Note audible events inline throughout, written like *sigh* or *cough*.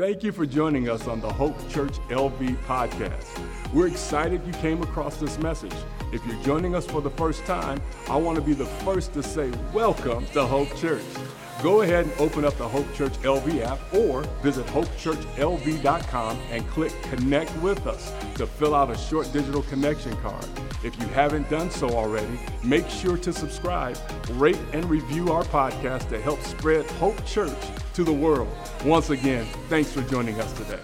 Thank you for joining us on the Hope Church LV podcast. We're excited you came across this message. If you're joining us for the first time, I want to be the first to say welcome to Hope Church. Go ahead and open up the Hope Church LV app or visit hopechurchlv.com and click Connect with us to fill out a short digital connection card. If you haven't done so already, make sure to subscribe, rate, and review our podcast to help spread Hope Church to the world. Once again, thanks for joining us today.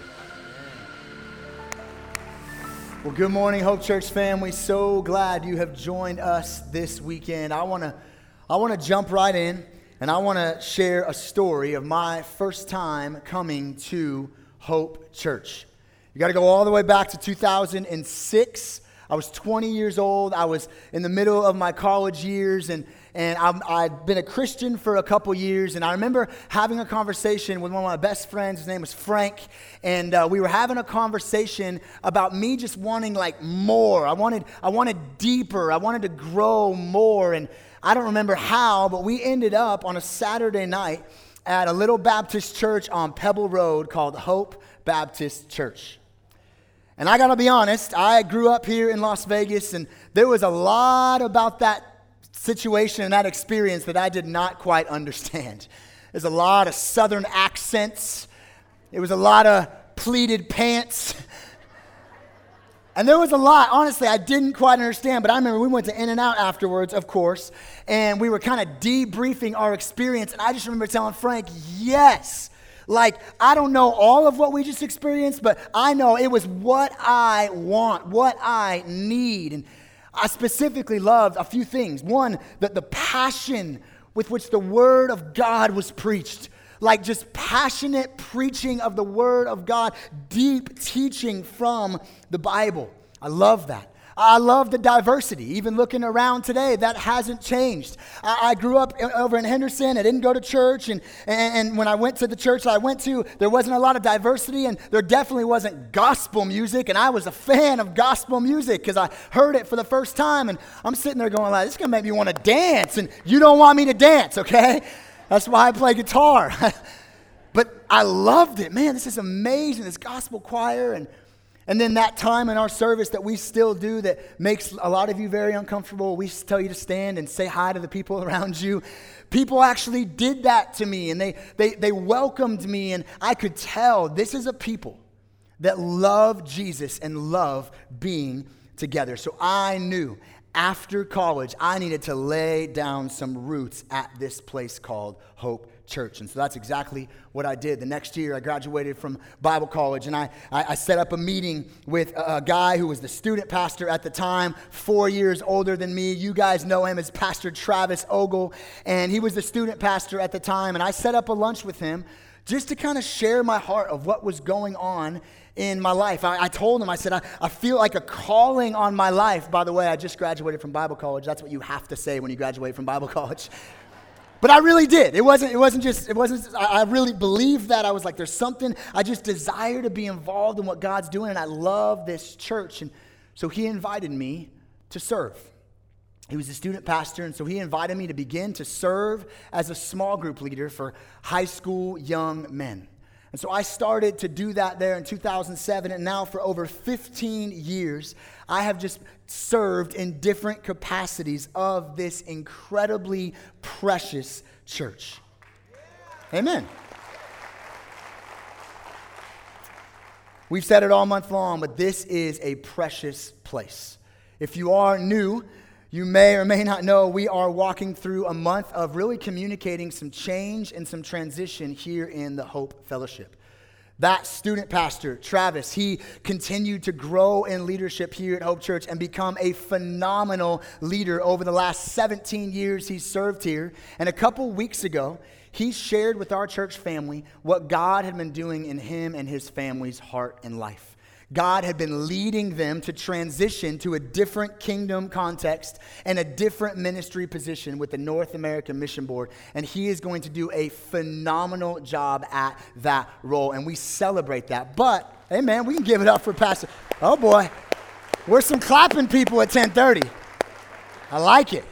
Well, good morning, Hope Church family. So glad you have joined us this weekend. I want to I want to jump right in and I want to share a story of my first time coming to Hope Church. You got to go all the way back to 2006. I was 20 years old. I was in the middle of my college years, and, and i had been a Christian for a couple years. And I remember having a conversation with one of my best friends. His name was Frank. And uh, we were having a conversation about me just wanting like more. I wanted, I wanted deeper. I wanted to grow more. And I don't remember how, but we ended up on a Saturday night at a little Baptist church on Pebble Road called Hope Baptist Church. And I gotta be honest, I grew up here in Las Vegas, and there was a lot about that situation and that experience that I did not quite understand. There's a lot of southern accents, it was a lot of pleated pants. And there was a lot, honestly, I didn't quite understand, but I remember we went to In N Out afterwards, of course, and we were kind of debriefing our experience. And I just remember telling Frank, yes, like, I don't know all of what we just experienced, but I know it was what I want, what I need. And I specifically loved a few things. One, that the passion with which the word of God was preached like just passionate preaching of the Word of God, deep teaching from the Bible. I love that. I love the diversity. Even looking around today, that hasn't changed. I, I, grew up over in Henderson. I didn't go to church. And, and, and when I went to the church I went to, there wasn't a lot of diversity, and there definitely wasn't gospel music. And I was a fan of gospel music because I heard it for the first time. And I'm sitting there going, like, this is going to make me want to dance. And you don't want me to dance, okay? That's why I play guitar. *laughs* but I loved it. Man, this is amazing. This gospel choir. And, and then that time in our service that we still do that makes a lot of you very uncomfortable. We tell you to stand and say hi to the people *laughs* around you. People actually did that to me and they, they, they welcomed me. And I could tell this is a people that love Jesus and love being together. So I knew after college, I needed to lay down some roots at this place called Hope Church. And so that's exactly what I did. The next year, I graduated from Bible college and I, I, set up a meeting with a, guy who was the student pastor at the time, four years older than me. You guys know him as Pastor Travis Ogle. And he was the student pastor at the time. And I set up a lunch with him just to kind of share my heart of what was going on in my life. I, I told him, I said, I, I, feel like a calling on my life. By the way, I just graduated from Bible college. That's what you have to say when you graduate from Bible *laughs* college. But I really did. It wasn't, it wasn't just, it wasn't, I, I really believed that. I was like, there's something, I just desire to be involved in what God's doing, and I love this church. And so he invited me to serve. He was a student pastor, and so he invited me to begin to serve as a small group leader for high school young men. And so I started to do that there in 2007, and now for over 15 years, I have just served in different capacities of this incredibly precious church. Amen. We've said it all month long, but this is a precious place. If you are new, you may or may not know we are walking through a month of really communicating some change and some transition here in the Hope Fellowship. That student pastor, Travis, he continued to grow in leadership here at Hope Church and become a phenomenal leader over the last 17 years he served here. And a couple weeks ago, he shared with our church family what God had been doing in him and his family's heart and life. God had been leading them to transition to a different kingdom context and a different ministry position with the North American Mission Board. And he is going to do a phenomenal job at that role. And we celebrate that. But, hey man, we can give it up for Pastor. Oh boy, we're some clapping people at 1030. I like it.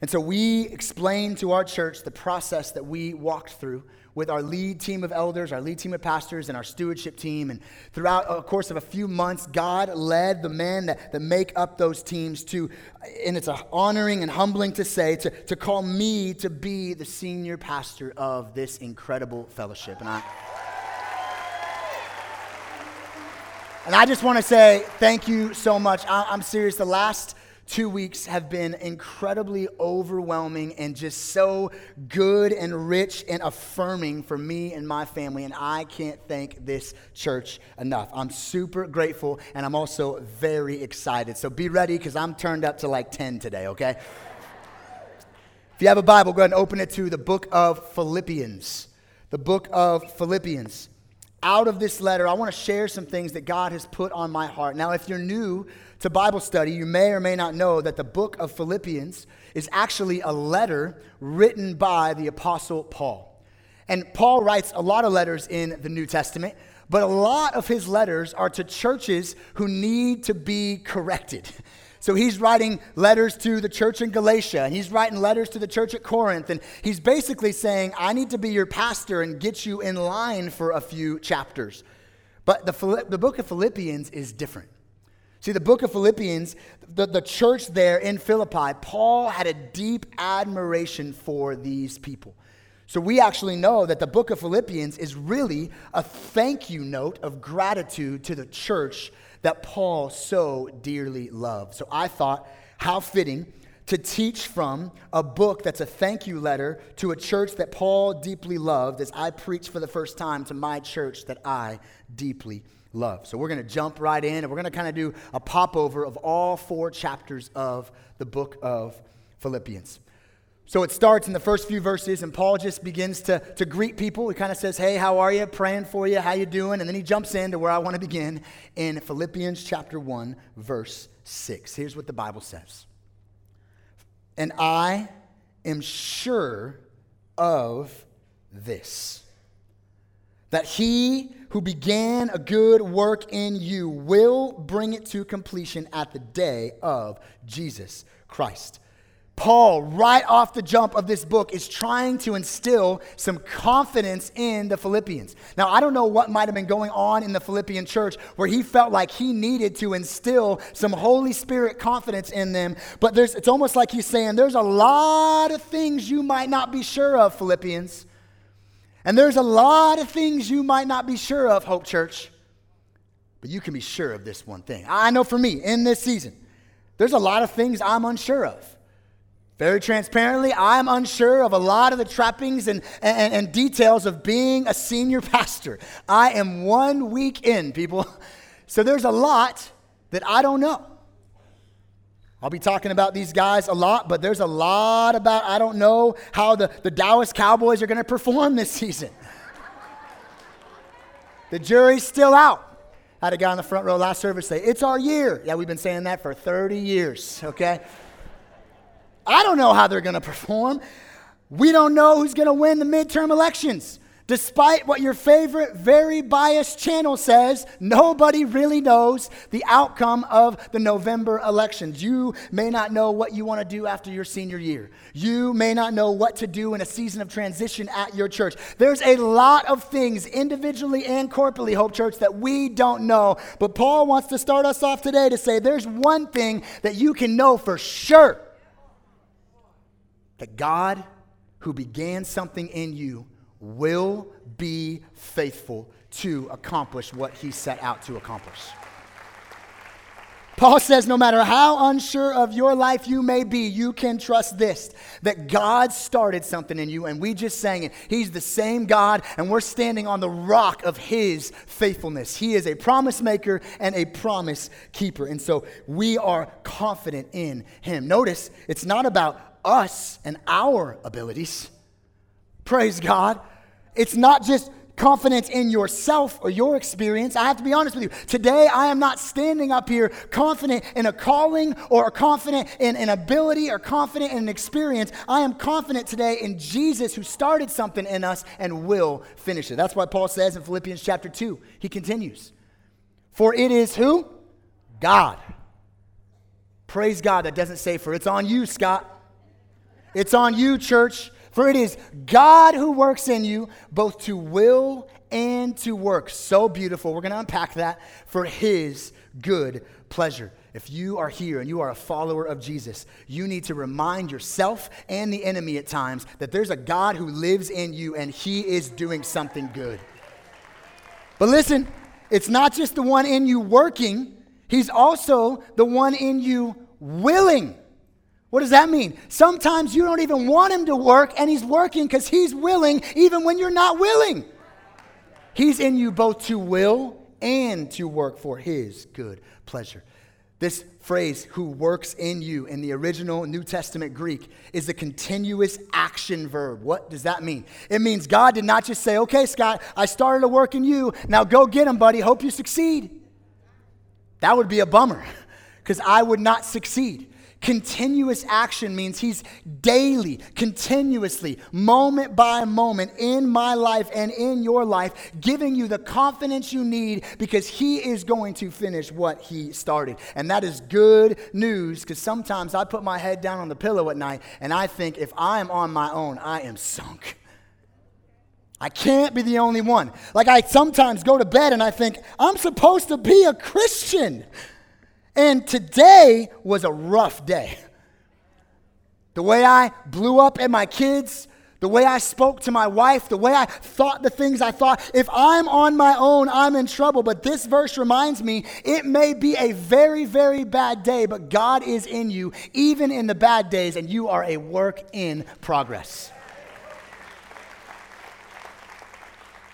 And so we explained to our church the process that we walked through with our lead team of elders, our lead team of pastors, and our stewardship team. And throughout a course of a few months, God led the men that, that make up those teams to, and it's honoring and humbling to say, to, to call me to be the senior pastor of this incredible fellowship. And I. And I just want to say thank you so much. I, I'm serious. The last two weeks have been incredibly overwhelming and just so good and rich and affirming for me and my family. And I can't thank this church enough. I'm super grateful and I'm also very excited. So be ready because I'm turned up to like 10 today, okay? If you have a Bible, go ahead and open it to the book of Philippians. The book of Philippians out of this letter, I want to share some things that God has put on my heart. Now, if you're new to Bible study, you may or may not know that the book of Philippians is actually a letter written by the Apostle Paul. And Paul writes a lot of letters in the New Testament, but a lot of his letters are to churches who need to be corrected. *laughs* So he's writing letters to the church in Galatia, and he's writing letters to the church at Corinth, and he's basically saying, I need to be your pastor and get you in line for a few chapters. But the, the book of Philippians is different. See, the book of Philippians, the, the church there in Philippi, Paul had a deep admiration for these people. So we actually know that the book of Philippians is really a thank you note of gratitude to the church that Paul so dearly loved. So I thought, how fitting to teach from a book that's a thank you letter to a church that Paul deeply loved as I preach for the first time to my church that I deeply love. So we're going to jump right in and we're going to kind of do a popover of all four chapters of the book of Philippians. So it starts in the first few verses, and Paul just begins to, to greet people. He kind of says, Hey, how are you? Praying for you. How you doing? And then he jumps into where I want to begin in Philippians chapter 1, verse 6. Here's what the Bible says. And I am sure of this, that he who began a good work in you will bring it to completion at the day of Jesus Christ. Paul, right off the jump of this book, is trying to instill some confidence in the Philippians. Now, I don't know what might have been going on in the Philippian church where he felt like he needed to instill some Holy Spirit confidence in them, but there's, it's almost like he's saying, There's a lot of things you might not be sure of, Philippians. And there's a lot of things you might not be sure of, Hope Church, but you can be sure of this one thing. I know for me, in this season, there's a lot of things I'm unsure of. Very transparently, I'm unsure of a lot of the trappings and, and, and, details of being a senior *laughs* pastor. I am one week in, people. *laughs* So there's a lot that I don't know. I'll be talking about these guys a lot, but there's a lot about, I don't know how the, the Dallas Cowboys are going to perform this *laughs* season. the jury's still out. I had a guy in the front row last service say, It's our year. Yeah, we've been saying that for 30 years, okay? I don't know how they're going to perform. We don't know who's going to win the midterm elections. Despite what your favorite, very biased channel says, nobody really knows the outcome of the November elections. You may not know what you want to do after your senior year. You may not know what to do in a season of transition at your church. There's a lot of things, individually and corporately, Hope Church, that we don't know. But Paul wants to start us off today to say there's one thing that you can know for sure that God, who began something in you, will be faithful to accomplish what he set out to accomplish. Paul says, no matter how unsure of your life you may be, you can trust this that God started something in you, and we just sang it. He's the same God, and we're standing on the rock of His faithfulness. He is a promise maker and a promise keeper, and so we are confident in Him. Notice, it's not about us and our abilities. Praise God. It's not just confidence in yourself or your experience. I have to be honest with you. Today, I am not standing up here confident in a calling or confident in an ability or confident in an experience. I am confident today in Jesus who started something in us and will finish it. That's why Paul says in Philippians chapter 2, he continues, For it is who? God. Praise God. That doesn't say for it's on you, Scott. It's on you, church. For it is God who works in you both to will and to work. So beautiful. We're going to unpack that for his good pleasure. If you are here and you are a follower of Jesus, you need to remind yourself and the enemy at times that there's a God who lives in you and he is doing something good. But listen, it's not just the one in you working, he's also the one in you willing. What does that mean? Sometimes you don't even want him to work, and he's working because he's willing even when you're not willing. He's in you both to will and to work for his good pleasure. This phrase, who works in you, in the original New Testament Greek, is a continuous action verb. What does that mean? It means God did not just say, okay, Scott, I started to work in you. Now go get him, buddy. Hope you succeed. That would be a bummer *laughs* because I would not succeed. Continuous action means He's daily, continuously, moment by moment in my life and in your life, giving you the confidence you need because He is going to finish what He started. And that is good news because sometimes I put my head down on the pillow at night and I think if I am on my own, I am sunk. I can't be the only one. Like I sometimes go to bed and I think, I'm supposed to be a Christian. And today was a rough day. The way I blew up at my kids, the way I spoke to my wife, the way I thought the things I thought. If I'm on my own, I'm in trouble. But this verse reminds me it may be a very, very bad day, but God is in you, even in the bad days, and you are a work in progress.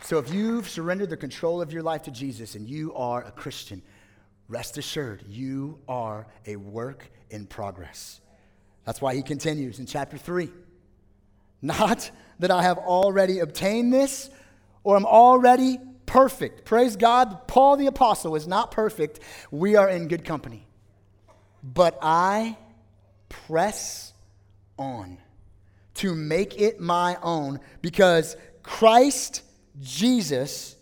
So if you've surrendered the control of your life to Jesus and you are a Christian, Rest assured, you are a work in progress. That's why he continues in chapter 3. Not that I have already obtained this or am already perfect. Praise God, Paul the Apostle is not perfect. We are in good company. But I press on to make it my own because Christ Jesus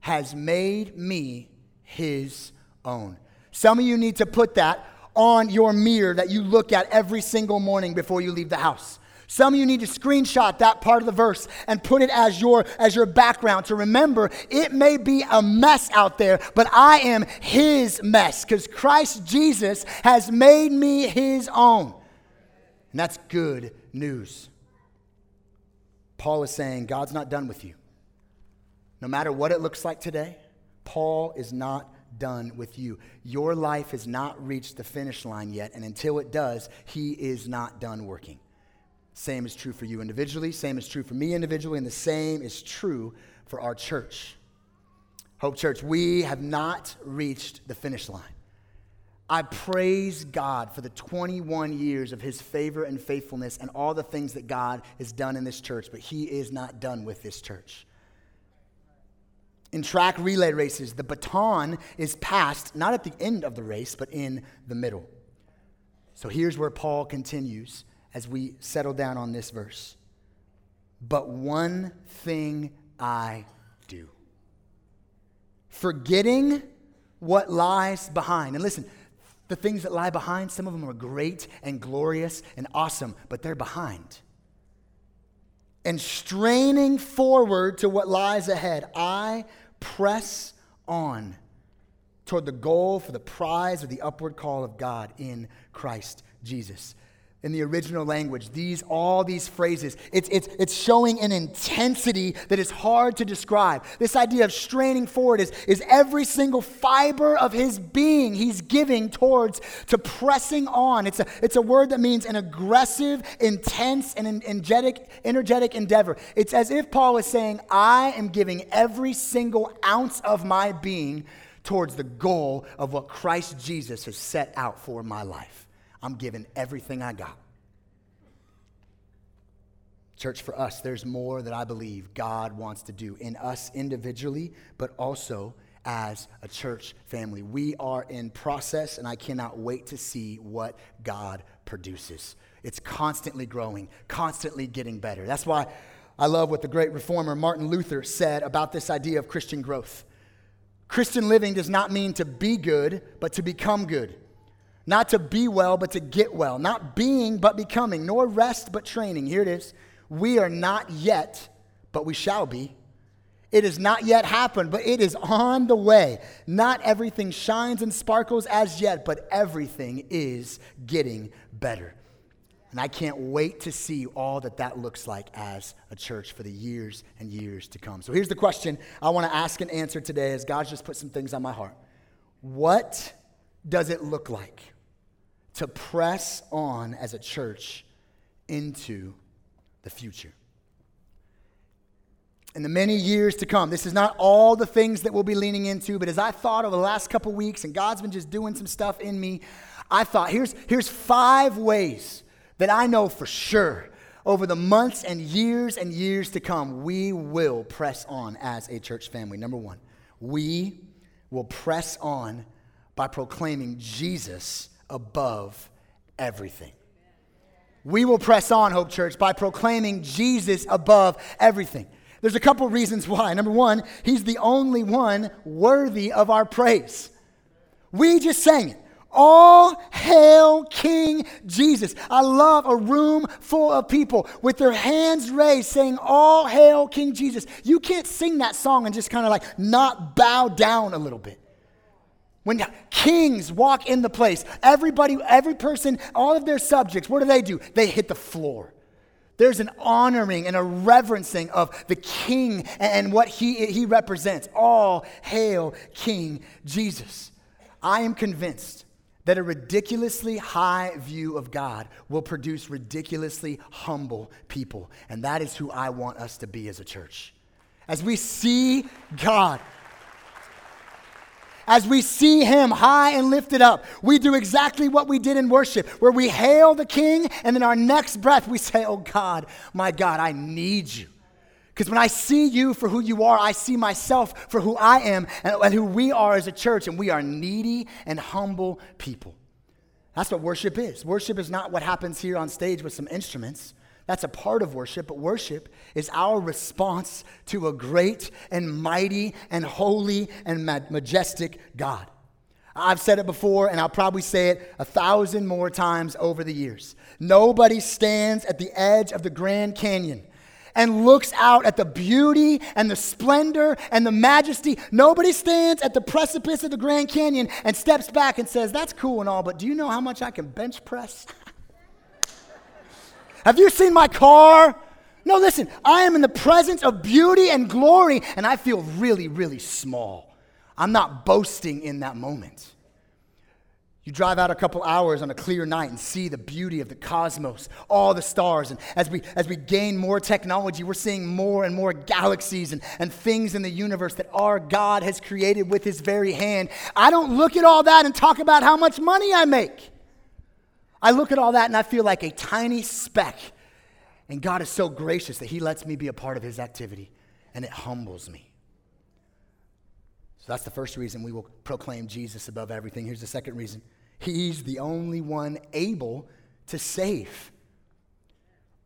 has made me his own. Some of you need to put that on your mirror that you look at every single morning before you leave the house. Some of you need to screenshot that part of the verse and put it as your as your background to remember it may be a mess out there, but I am his mess cuz Christ Jesus has made me his own. And that's good news. Paul is saying God's not done with you. No matter what it looks like today, Paul is not done with you. Your life has not reached the finish line yet, and until it does, He is not done working. Same is true for you individually, same is true for me individually, and the same is true for our church. Hope Church, we have not reached the finish line. I praise God for the 21 years of His favor and faithfulness and all the things that God has done in this church, but He is not done with this church. In track relay races, the baton is passed not at the end of the race, but in the middle. So here's where Paul continues as we settle down on this verse. But one thing I do, forgetting what lies behind. And listen, the things that lie behind, some of them are great and glorious and awesome, but they're behind and straining forward to what lies ahead, I press on toward the goal for the prize of the upward call of God in Christ Jesus in the original language. These all these phrases. It's, it's, it's showing an intensity that is hard to describe. This idea of straining forward is, is every single fiber of his being he's giving towards to pressing on. It's a, it's a word that means an aggressive intense and an energetic, energetic endeavor. It's as if paul is saying i am giving every single ounce of my being towards the goal of what christ jesus has set out for my life I'm giving everything I got. Church, for us, there's more that I believe God wants to do in us individually, but also as a church family. We are in process, and I cannot wait to see what God produces. It's constantly growing, constantly getting better. That's why I love what the great reformer Martin Luther said about this idea of Christian growth. Christian living does not mean to be good, but to become good. Not to be well, but to get well. Not being, but becoming. Nor rest, but training. Here it is. We are not yet, but we shall be. It has not yet happened, but it is on the way. Not everything shines and sparkles as yet, but everything is getting better. And I can't wait to see all that that looks like as a church for the years and years to come. So here's the question I want to ask and answer today as God's just put some things on my heart. What does it look like to press on as a church into the future? in the many years to come. This is not all the things that we'll be leaning into, but as I thought over the last couple weeks, and God's been just doing some stuff in me, I thought here's, here's five ways that I know for sure over the months and years and years to come, we will press on as a church family. Number one, we will press on by proclaiming Jesus above everything. We will press on, Hope Church, by proclaiming Jesus above everything. There's a couple reasons why. Number one, he's the only one worthy of our praise. We just sang it. All hail King Jesus. I love a room full of people with their hands raised saying, All hail King Jesus. You can't sing that song and just kind of like not bow down a little bit. When kings walk in the place, everybody, every person, all of their subjects, what do they do? They hit the floor. There's an honoring and a reverencing of the king and what he, he represents. All hail King Jesus. I am convinced that a ridiculously high view of God will produce ridiculously humble people. And that is who I want us to be as a church. As we see God, as we see him high and lifted up, we do exactly what we did in worship, where we hail the king, and then our next breath we say, Oh God, my God, I need you. Because when I see you for who you are, I see myself for who I am and, and who we are as a church, and we are needy and humble people. That's what worship is. Worship is not what happens here on stage with some instruments. That's a part of worship, but worship is our response to a great and mighty and holy and majestic God. I've said it before, and I'll probably say it a thousand more times over the years. Nobody stands at the edge of the Grand Canyon and looks out at the beauty and the splendor and the majesty. Nobody stands at the precipice of the Grand Canyon and steps back and says, That's cool and all, but do you know how much I can bench press? *laughs* Have you seen my car? No, listen, I am in the presence of beauty and glory, and I feel really, really small. I'm not boasting in that moment. You drive out a couple hours on a clear night and see the beauty of the cosmos, all the stars. And as we, as we gain more technology, we're seeing more and more galaxies and, and things in the universe that our God has created with his very hand. I don't look at all that and talk about how much money I make. I look at all that and I feel like a tiny speck. And God is so gracious that He lets me be a part of His activity, and it humbles me. So that's the first reason we will proclaim Jesus above everything. Here's the second reason He's the only one able to save.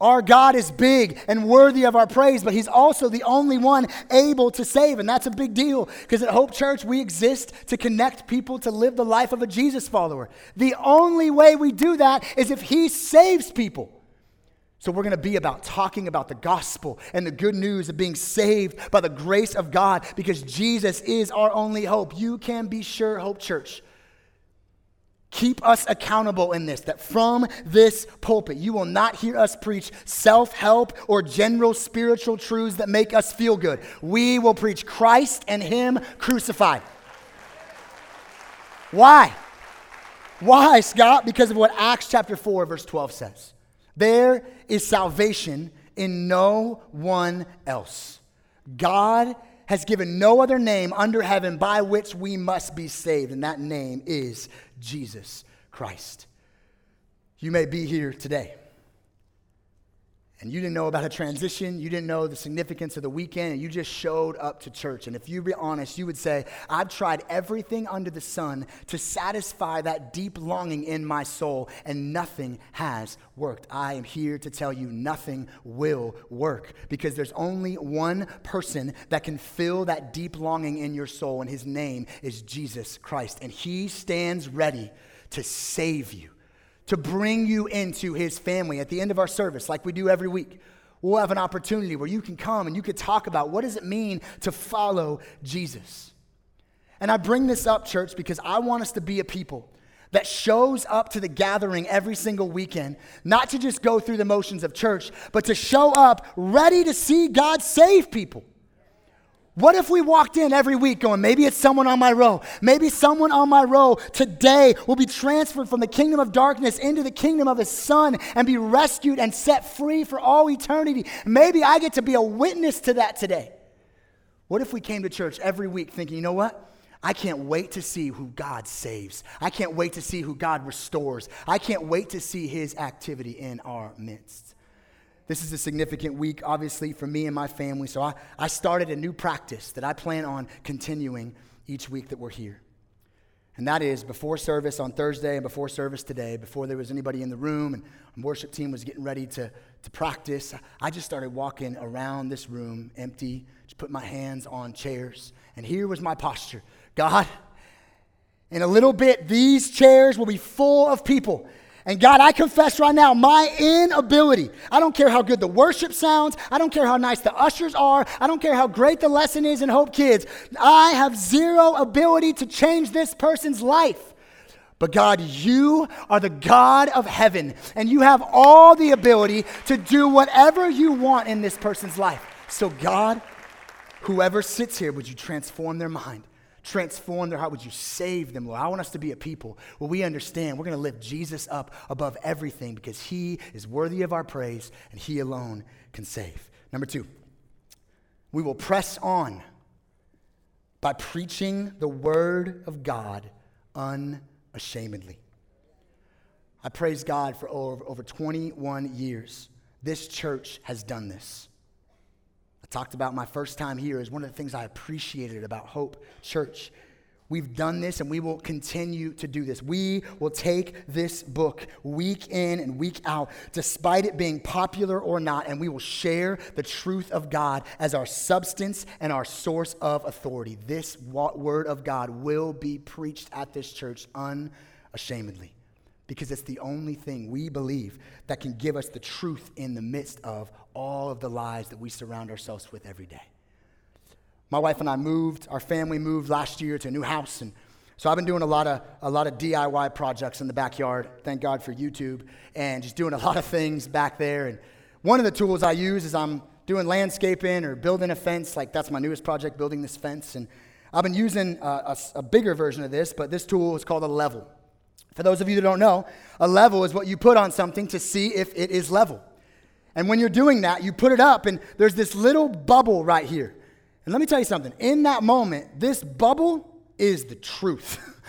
Our God is big and worthy of our praise, but He's also the only one able to save. And that's a big deal because at Hope Church, we exist to connect people to live the life of a Jesus follower. The only way we do that is if He saves people. So, we're going to be about talking about the gospel and the good news of being saved by the grace of God because Jesus is our only hope. You can be sure, Hope Church Keep us accountable in this, that from this pulpit, you will not hear us preach self help or general spiritual truths that make us feel good. We will preach Christ and Him crucified. Why? Why, Scott? Because of what Acts chapter 4, verse 12 says. There is salvation in no one else. God has given no other name under heaven by which we must be saved, and that name is Jesus Christ. You may be here today and you didn't know about a transition, you didn't know the significance of the weekend, and you just showed up to church. And if you be honest, you would say, I've tried everything under the sun to satisfy that deep longing in my soul, and nothing has worked. I am here to tell you nothing will work because there's only one person that can fill that deep longing in your soul, and his name is Jesus Christ. And he stands ready to save you to bring you into his family at the end of our service, like we do every week. we'll have an opportunity where you can come and you can talk about what does it mean to follow Jesus. And I bring this up, church, because I want us to be a people that shows up to the gathering every single weekend, not to just go through the motions of church, but to show up ready to see God save people. What if we walked in every week going, maybe it's someone on my row. Maybe someone on my row today will be transferred from the kingdom of darkness into the kingdom of his son and be rescued and set free for all eternity. Maybe I get to be a witness to that today. What if we came to church every week thinking, you know what? I can't wait to see who God saves. I can't wait to see who God restores. I can't wait to see his activity in our midst. This is a significant week, obviously, for me and my family. So I, I started a new practice that I plan on continuing each week that we're here. And that is before service on Thursday and before service today, before there was anybody in the room and worship team was getting ready to, to practice, I just started walking around this room empty, just put my hands on chairs. And here was my posture God, in a little bit, these chairs will be full of people and God, I confess right now my inability. I don't care how good the worship sounds. I don't care how nice the ushers are. I don't care how great the lesson is in Hope Kids. I have zero ability to change this person's life. But God, you are the God of heaven, and you have all the ability to do whatever you want in this person's life. So, God, whoever sits here, would you transform their mind? Transform their heart? Would you save them, Lord? I want us to be a people where we understand we're going to lift Jesus up above everything because he is worthy of our praise and he alone can save. Number two, we will press on by preaching the word of God unashamedly. I praise God for over, over 21 years. This church has done this talked about my first time here is one of the things I appreciated about Hope Church. We've done this and we will continue to do this. We will take this book week in and week out, despite it being popular or not, and we will share the truth of God as our substance and our source of authority. This word of God will be preached at this church unashamedly because it's the only thing we believe that can give us the truth in the midst of all of the lies that we surround ourselves with every day. My wife and I moved, our family moved last year to a new house, and so I've been doing a lot of a lot of DIY projects in the backyard. Thank God for YouTube, and just doing a lot of things back there. And one of the tools I use is I'm doing landscaping or building a fence. Like that's my newest project, building this fence. And I've been using a, a, a bigger version of this, but this tool is called a level. For those of you that don't know, a level is what you put on something to see if it is level. And when you're doing that, you put it up, and there's this little bubble right here. And let me tell you something in that moment, this bubble is the truth. *laughs*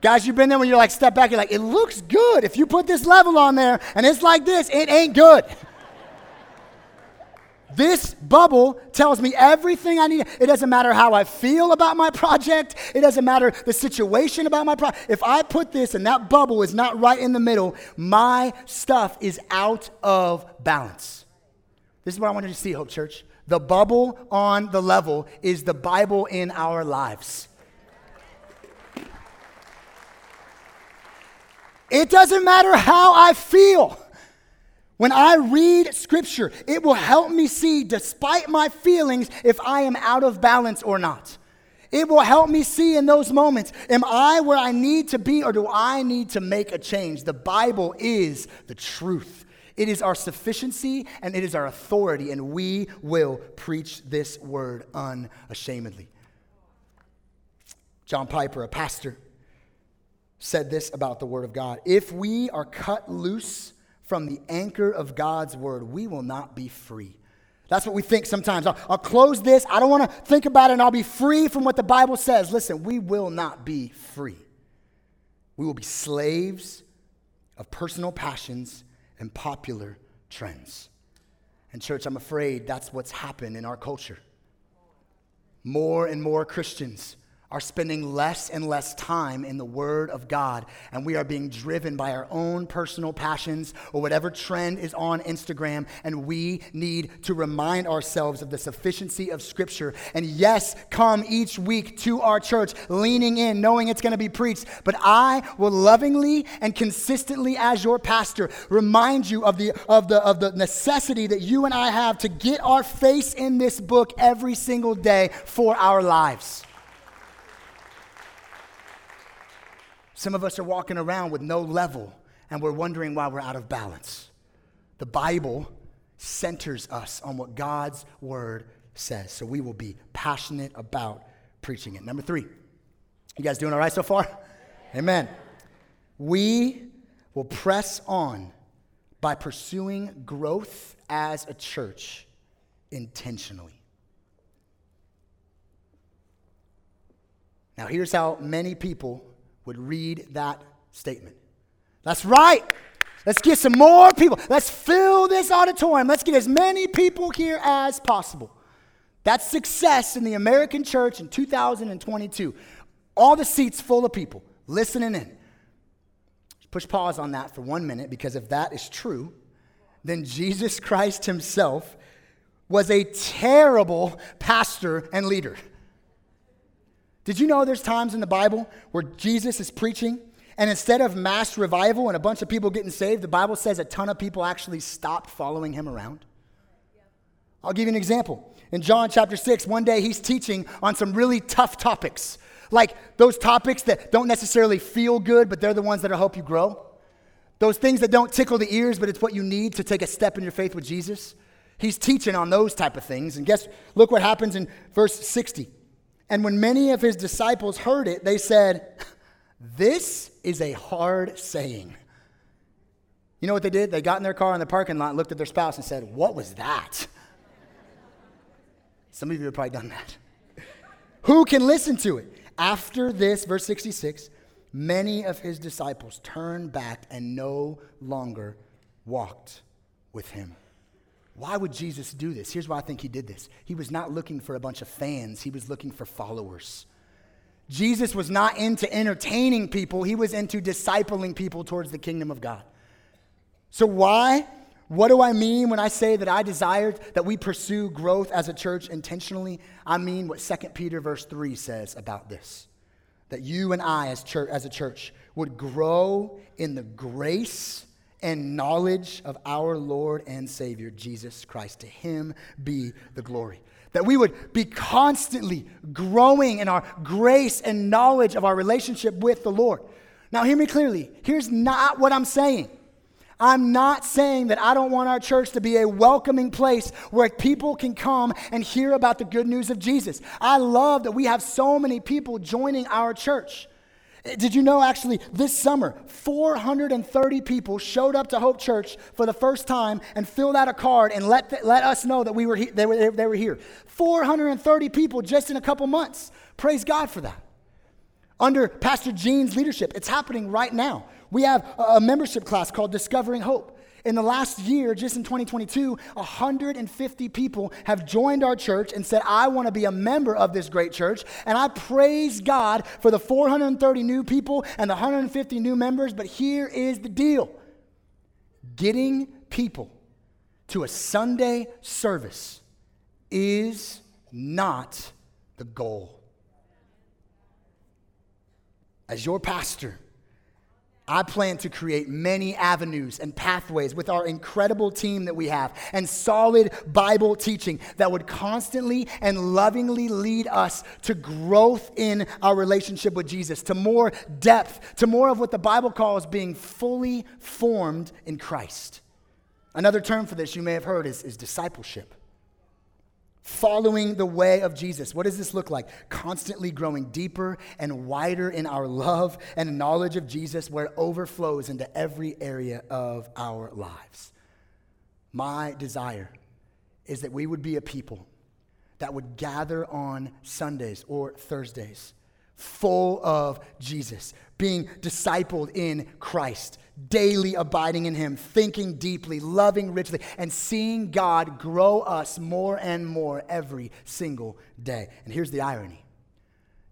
Guys, you've been there when you're like, step back, you're like, it looks good. If you put this level on there and it's like this, it ain't good. This bubble tells me everything I need. It doesn't matter how I feel about my project. It doesn't matter the situation about my project. If I put this and that bubble is not right in the middle, my stuff is out of balance. This is what I wanted to see, Hope Church. The bubble on the level is the Bible in our lives. It doesn't matter how I feel. When I read scripture, it will help me see, despite my feelings, if I am out of balance or not. It will help me see in those moments am I where I need to be or do I need to make a change? The Bible is the truth. It is our sufficiency and it is our authority, and we will preach this word unashamedly. John Piper, a pastor, said this about the word of God If we are cut loose, from the anchor of God's word, we will not be free. That's what we think sometimes. I'll, I'll close this. I don't want to think about it and I'll be free from what the Bible says. Listen, we will not be free. We will be slaves of personal passions and popular trends. And, church, I'm afraid that's what's happened in our culture. More and more Christians are spending less and less time in the Word of God, and we are being driven by our own personal passions or whatever trend is on Instagram, and we need to remind ourselves of the sufficiency of Scripture. And yes, come each week to our church, leaning in, knowing it's going to be preached, but I will lovingly and consistently, as your pastor, remind you of the, of the, of the necessity that you and I have to get our face in this book every single day for our lives. Some of us are walking around with no level and we're wondering why we're out of balance. The Bible centers us on what God's word says. So we will be passionate about preaching it. Number three, you guys doing all right so far? Amen. We will press on by pursuing growth as a church intentionally. Now, here's how many people would read that statement. That's right. Let's get some more people. Let's fill this auditorium. Let's get as many people here as possible. That's success in the American church in 2022. All the seats full of people listening in. Push pause on that for one minute because if that is true, then Jesus Christ himself was a terrible pastor and leader. Did you know there's times in the Bible where Jesus is preaching and instead of mass revival and a bunch of people getting saved, the Bible says a ton of people actually stopped following him around? I'll give you an example. In John chapter 6, one day he's teaching on some really tough topics. Like those topics that don't necessarily feel good, but they're the ones that'll help you grow. Those things that don't tickle the ears, but it's what you need to take a step in your faith with Jesus. He's teaching on those type of things. And guess, look what happens in verse 60. And when many of his disciples heard it, they said, This is a hard saying. You know what they did? They got in their car in the parking lot, looked at their spouse, and said, What was that? Some of you have probably done that. Who can listen to it? After this, verse 66, many of his disciples turned back and no longer walked with him. Why would Jesus do this? Here's why I think he did this. He was not looking for a bunch of fans, he was looking for followers. Jesus was not into entertaining people, he was into discipling people towards the kingdom of God. So, why? What do I mean when I say that I desire that we pursue growth as a church intentionally? I mean what 2 Peter verse 3 says about this. That you and I as church as a church would grow in the grace and knowledge of our Lord and Savior, Jesus Christ. To him be the glory. That we would be constantly growing in our grace and knowledge of our relationship with the Lord. Now, hear me clearly. Here's not what I'm saying. I'm not saying that I don't want our church to be a welcoming place where people can come and hear about the good news of Jesus. I love that we have so many people joining our church. Did you know actually this summer, 430 people showed up to Hope Church for the first time and filled out a card and let, the, let us know that we were he, they, were, they were here. 430 people just in a couple months. Praise God for that. Under Pastor Gene's leadership, it's happening right now. We have a membership class called Discovering Hope. In the last year, just in 2022, 150 people have joined our church and said, I want to be a member of this great church. And I praise God for the 430 new people and the 150 new members. But here is the deal getting people to a Sunday service is not the goal. As your pastor, I plan to create many avenues and pathways with our incredible team that we have and solid Bible teaching that would constantly and lovingly lead us to growth in our relationship with Jesus, to more depth, to more of what the Bible calls being fully formed in Christ. Another term for this you may have heard is, is discipleship following the way of Jesus. What does this look like? Constantly growing deeper and wider in our love and knowledge of Jesus, where it overflows into every area of our lives. My desire is that we would be a people that would gather on Sundays or Thursdays full of Jesus, being discipled in Christ, daily abiding in Him, thinking deeply, loving richly, and seeing God grow us more and more every single day. And here's the irony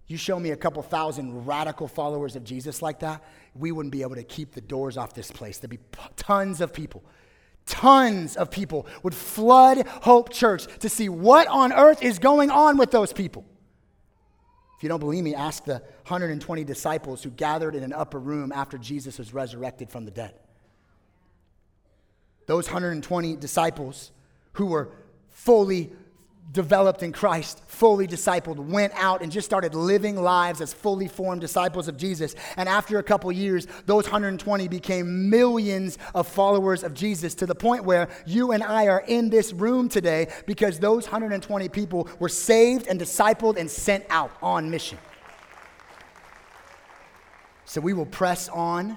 You show me a couple thousand radical followers of Jesus like that, we wouldn't be able to keep the doors off this place. There'd be tons of people. Tons of people would flood Hope Church to see what on earth is going on with those people. If you don't believe me, ask the 120 disciples who gathered in an upper room after Jesus was resurrected from the dead. Those 120 disciples who were fully developed in Christ, fully discipled, went out and just started living lives as fully formed disciples of Jesus. And after a couple years, those 120 became millions of followers of Jesus to the point where you and I are in this room today because those 120 people were saved and discipled and sent out on mission. So we will press on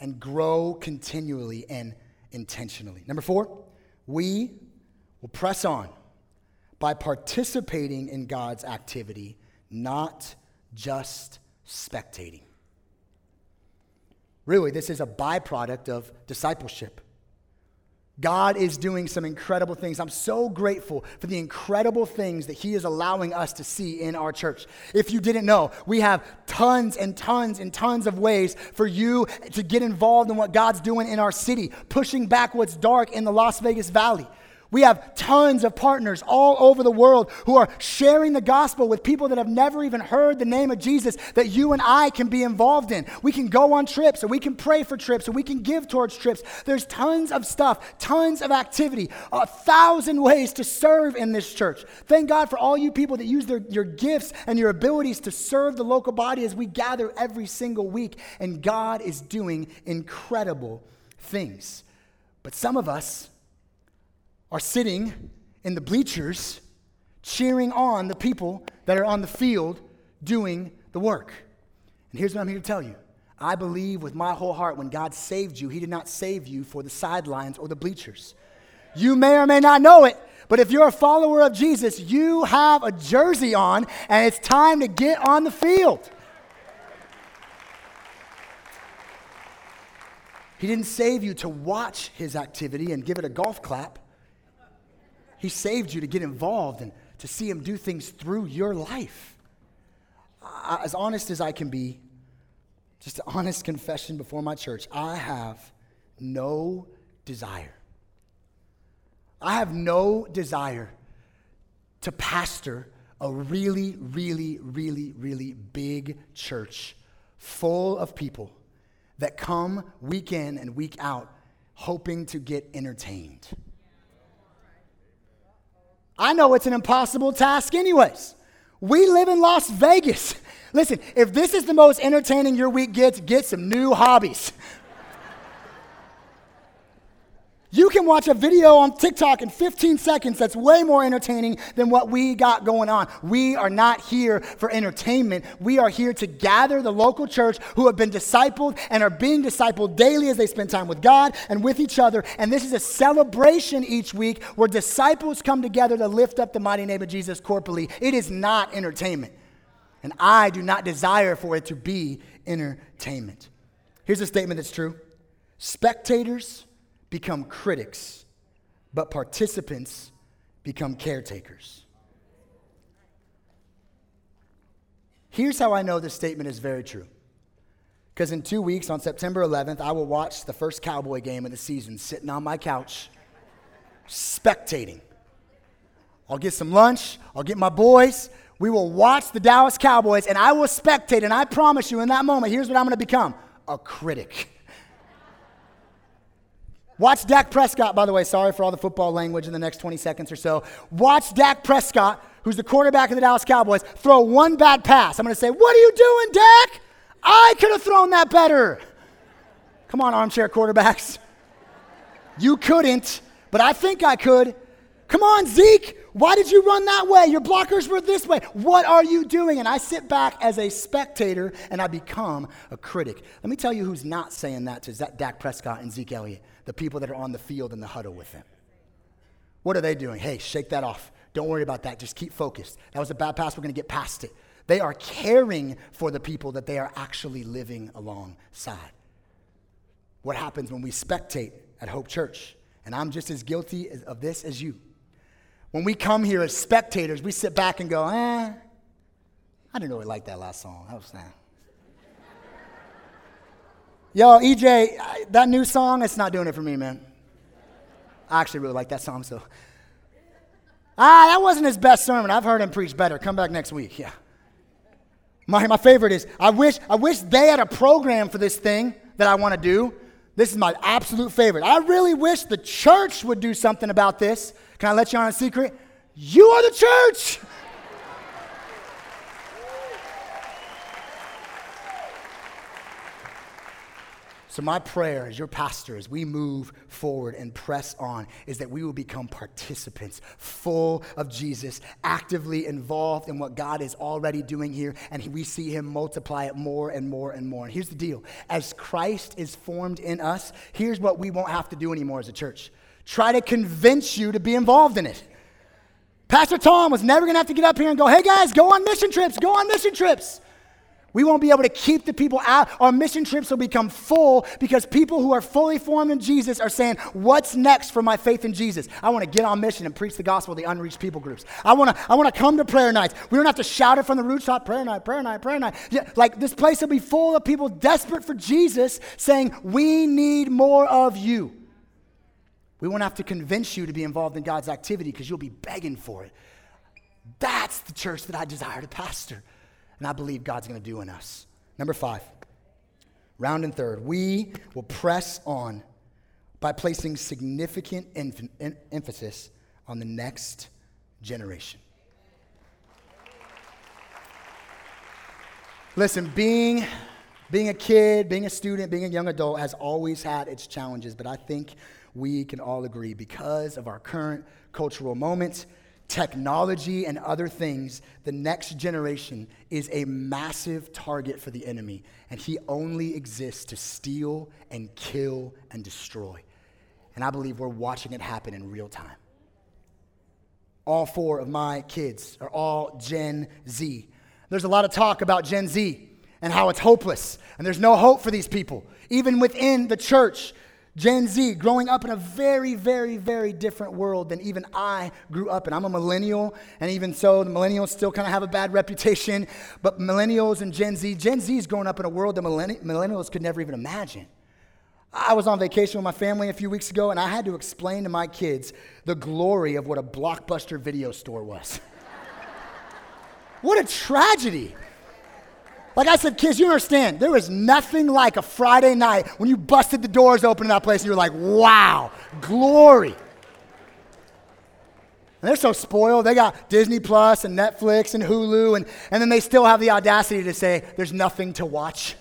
and grow continually and intentionally. Number four, we will press on by participating in God's activity, not just spectating. Really, this is a byproduct of discipleship. God is doing some incredible things. I'm so grateful for the incredible things that He is allowing us to see in our church. If you didn't know, we have tons and tons and tons of ways for you to get involved in what God's doing in our city, pushing back what's dark in the Las Vegas Valley. We have tons of partners all over the world who are sharing the gospel with people that have never even heard the name of Jesus that you and I can be involved in. We can go on trips, or we can pray for trips, or we can give towards trips. There's tons of stuff, tons of activity, a thousand ways to serve in this church. Thank God for all you people that use their, your gifts and your abilities to serve the local body as we gather every single week. And God is doing incredible things. But some of us, are sitting in the bleachers cheering on the people that are on the field doing the work. And here's what I'm here to tell you I believe with my whole heart when God saved you, He did not save you for the sidelines or the bleachers. You may or may not know it, but if you're a follower of Jesus, you have a jersey on and it's time to get on the field. He didn't save you to watch his activity and give it a golf clap. He saved you to get involved and to see Him do things through your life. As honest as I can be, just an honest confession before my church, I have no desire. I have no desire to pastor a really, really, really, really big church full of people that come week in and week out hoping to get entertained. I know it's an impossible task, anyways. We live in Las Vegas. *laughs* Listen, if this is the most entertaining your week gets, get some new hobbies. You can watch a video on TikTok in 15 seconds that's way more entertaining than what we got going on. We are not here for entertainment. We are here to gather the local church who have been discipled and are being discipled daily as they spend time with God and with each other. And this is a celebration each week where disciples come together to lift up the mighty name of Jesus corporately. It is not entertainment. And I do not desire for it to be entertainment. Here's a statement that's true spectators become critics, but participants become caretakers. Here's how I know this statement is very true. Because in two weeks, on September 11th, I will watch the first Cowboy game of the season sitting on my couch, spectating. I'll get some lunch, I'll get my boys. We will watch the Dallas Cowboys, and I will spectate. And I promise you, in that moment, here's what I'm going to become a critic. Watch Dak Prescott, by the way, sorry for all the football language in the next 20 seconds or so. Watch Dak Prescott, who's the quarterback of the Dallas Cowboys, throw one bad pass. I'm going to say, What are you doing, Dak? I could have thrown that better. Come on, armchair quarterbacks. You couldn't, but I think I could. Come on, Zeke. Why did you run that way? Your blockers were this way. What are you doing? And I sit back as a spectator and I become a critic. Let me tell you who's not saying that to Dak Prescott and Zeke Elliott the people that are on the field in the huddle with them. What are they doing? Hey, shake that off. Don't worry about that. Just keep focused. That was a bad pass. We're going to get past it. They are caring for the people that they are actually living alongside. What happens when we spectate at Hope Church? And I'm just as guilty of this as you. When we come here as spectators, we sit back and go, eh, I didn't really like that last song. That was sad. Yo, EJ, that new song, it's not doing it for me, man. I actually really like that song, so. Ah, that wasn't his best sermon. I've heard him preach better. Come back next week. Yeah. My, my favorite is I wish, I wish they had a program for this thing that I want to do. This is my absolute favorite. I really wish the church would do something about this. Can I let you on a secret? You are the church. So, my prayer as your pastor, as we move forward and press on, is that we will become participants, full of Jesus, actively involved in what God is already doing here, and we see Him multiply it more and more and more. And here's the deal as Christ is formed in us, here's what we won't have to do anymore as a church try to convince you to be involved in it. Pastor Tom was never gonna have to get up here and go, hey guys, go on mission trips, go on mission trips. We won't be able to keep the people out. Our mission trips will become full because people who are fully formed in Jesus are saying, What's next for my faith in Jesus? I want to get on mission and preach the gospel to the unreached people groups. I want to, I want to come to prayer nights. We don't have to shout it from the rooftop prayer night, prayer night, prayer night. Yeah, like this place will be full of people desperate for Jesus saying, We need more of you. We won't have to convince you to be involved in God's activity because you'll be begging for it. That's the church that I desire to pastor and I believe God's going to do in us. Number five, round and third, we will press on by placing significant emphasis on the next generation. Listen, being, being a kid, being a student, being a young adult has always had its challenges, but I think we can all agree because of our current cultural moments technology and other things, the next generation is a massive target for the enemy, and he only exists to steal and kill and destroy. And I believe we're watching it happen in real time. All four of my kids are all Gen Z. There's a lot of talk about Gen Z and how it's hopeless, and there's no hope for these people. Even within the church, Gen Z, growing up in a very, very, very different world than even I grew up in. I'm a millennial, and even so, the millennials still kind of have a bad reputation. But millennials and Gen Z, Gen Z is growing up in a world that millennials could never even imagine. I was on vacation with my family a few weeks ago, and I had to explain to my kids the glory of what a blockbuster video store was. *laughs* what a tragedy. Like I said, kids, you understand, there was nothing like a Friday night when you busted the doors open in that place and you were like, wow, glory. And they're so spoiled. They got Disney Plus and Netflix and Hulu, and, and then they still have the audacity to say, there's nothing to watch.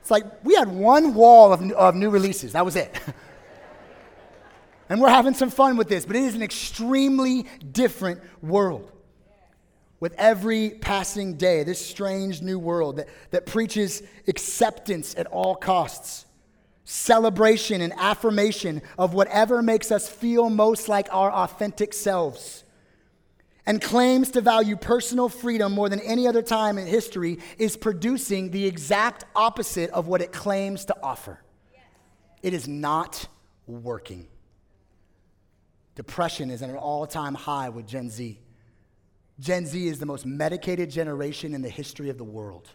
it's like we had one wall of, of new releases, that was it. *laughs* and we're having some fun with this, but it is an extremely different world with every passing day, this strange new world that, that preaches acceptance at all costs, celebration and affirmation of whatever makes us feel most like our authentic selves, and claims to value personal freedom more than any other time in history, is producing the exact opposite of what it claims to offer. It is not working. Depression is at an all time high with Gen Z. Gen Z is the most medicated generation in the history of the world.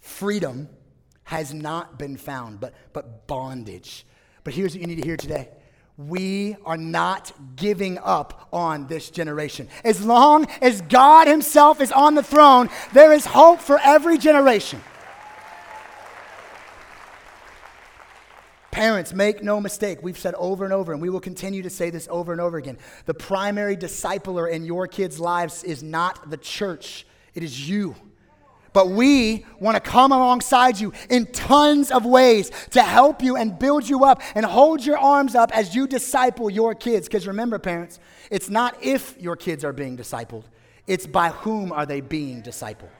Freedom has not been found, but, but bondage. But here's what you need to hear today we are not giving up on this generation. As long as God Himself is on the throne, there is hope for every generation. Parents, make no mistake. We've said over and over, and we will continue to say this over and over again. The primary discipler in your kids' lives is not the church, it is you. But we want to come alongside you in tons of ways to help you and build you up and hold your arms up as you disciple your kids. Because remember, parents, it's not if your kids are being discipled, it's by whom are they being discipled.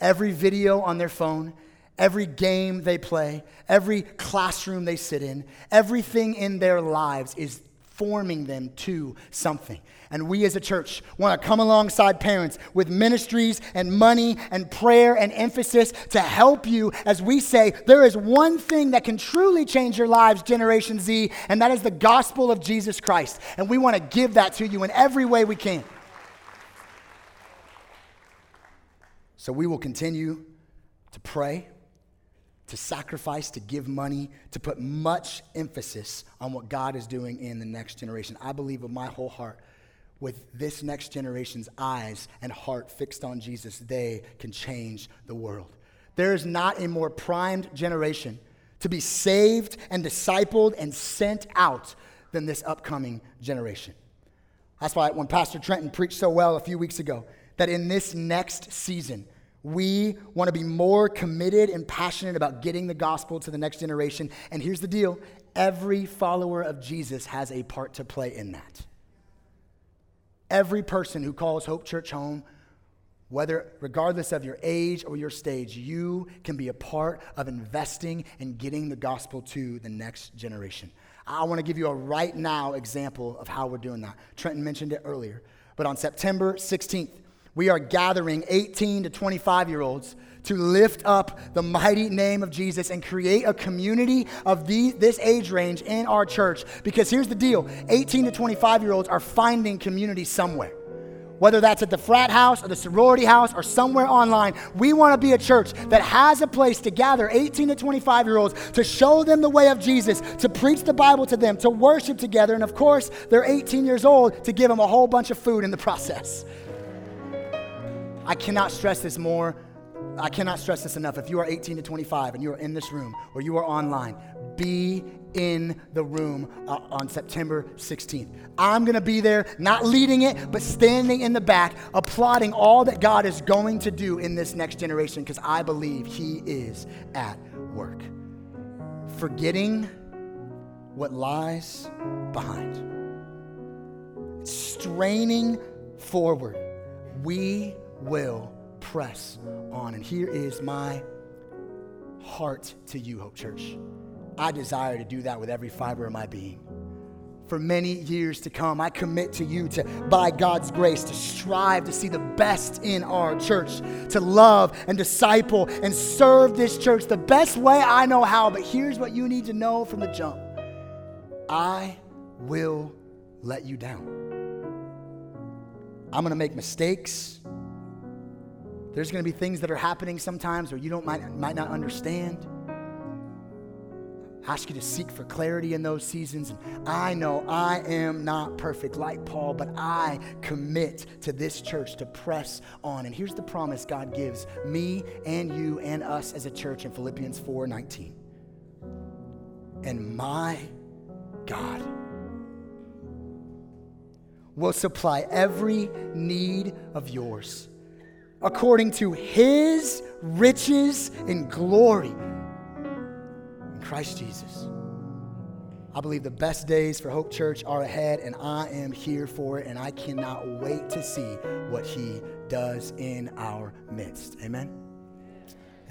Every video on their phone, every game they play, every classroom they sit in, everything in their lives is forming them to something. And we as a church want to come alongside parents with ministries and money and prayer and emphasis to help you as we say there is one thing that can truly change your lives, Generation Z, and that is the gospel of Jesus Christ. And we want to give that to you in every way we can. So we will continue to pray, to sacrifice, to give money, to put much emphasis on what God is doing in the next generation. I believe with my whole heart, with this next generation's eyes and heart fixed on Jesus, they can change the world. There is not a more primed generation to be saved and discipled and sent out than this upcoming generation. That's why when Pastor Trenton preached so well a few weeks ago, that in this next season, we want to be more committed and passionate about getting the gospel to the next generation. And here's the deal every follower of Jesus has a part to play in that. Every person who calls Hope Church home, whether regardless of your age or your stage, you can be a part of investing and getting the gospel to the next generation. I want to give you a right now example of how we're doing that. Trenton mentioned it earlier. But on September 16th, we are gathering 18 to 25 year olds to lift up the mighty name of Jesus and create a community of the, this age range in our church. Because here's the deal 18 to 25 year olds are finding community somewhere. Whether that's at the frat house or the sorority house or somewhere online, we want to be a church that has a place to gather 18 to 25 year olds to show them the way of Jesus, to preach the Bible to them, to worship together, and of course, they're 18 years old to give them a whole bunch of food in the process. I cannot stress this more. I cannot stress this enough. If you are 18 to 25 and you are in this room or you are online, be in the room uh, on September 16th. I'm going to be there, not leading it, but standing in the back, applauding all that God is going to do in this next generation because I believe He is at work. Forgetting what lies behind, straining forward. We will press on. And here is my heart to you, Hope Church. I desire to do that with every fiber of my being. For many years to come, I commit to you to, by God's grace, to strive to see the best in our church, to love and disciple and serve this church the best way I know how. But here's what you need to know from the jump I will let you down. I'm going to make mistakes. There's going to be things that are happening sometimes where you don't might, might not understand. ask you to seek for clarity in those seasons. And I know I am not perfect like Paul, but I commit to this church to press on. And here's the promise God gives me and you and us as a church in Philippians 4:19. And my God will supply every need of yours according to his riches and glory in Christ Jesus. I believe the best days for Hope Church are ahead, and I am here for it, and I cannot wait to see what He does in our midst. Amen?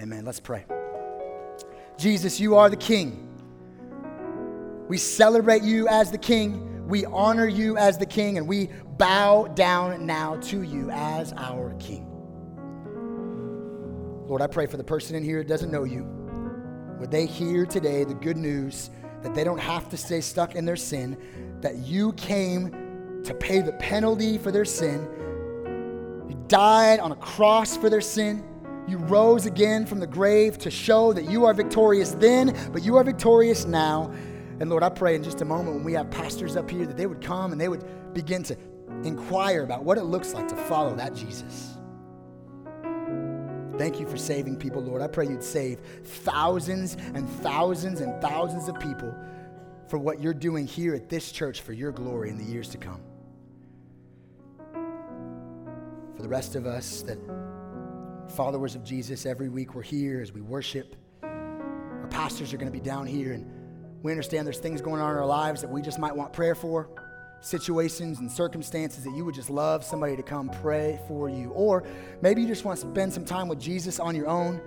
Amen. Let's pray. Jesus, you are the King. We celebrate you as the King. We honor you as the King, and we bow down now to you as our King. Lord, I pray for the person in here that doesn't know you. Would they hear today the good news that they don't have to stay stuck in their sin, that you came to pay the penalty for their sin. You died on a cross for their sin. You rose again from the grave to show that you are victorious then, but you are victorious now. And Lord, I pray in just a moment when we have pastors up here that they would come and they would begin to inquire about what it looks like to follow that Jesus. Thank you for saving people, Lord. I pray you'd save thousands and thousands and thousands of people for what you're doing here at this church for your glory in the years to come. For the rest of us that followers of Jesus, every week we're here as we worship. Our pastors are going to be down here, and we understand there's things going on in our lives that we just might want prayer for situations and circumstances that you would just love somebody to come pray for you. Or maybe you just want to spend some time with Jesus on your own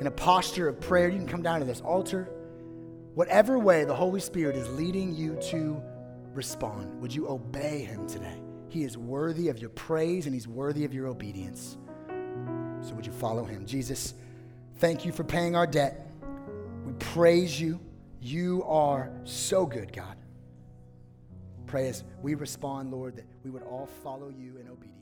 in a posture of prayer. You can come down to this altar. Whatever way the Holy Spirit is leading you to respond, would you obey Him today? He is worthy of your praise and He's worthy of your obedience. So would you follow Him? Jesus, thank you for paying our debt. We praise you. You are so good, God pray as we respond, Lord, that we would all follow you in obedience.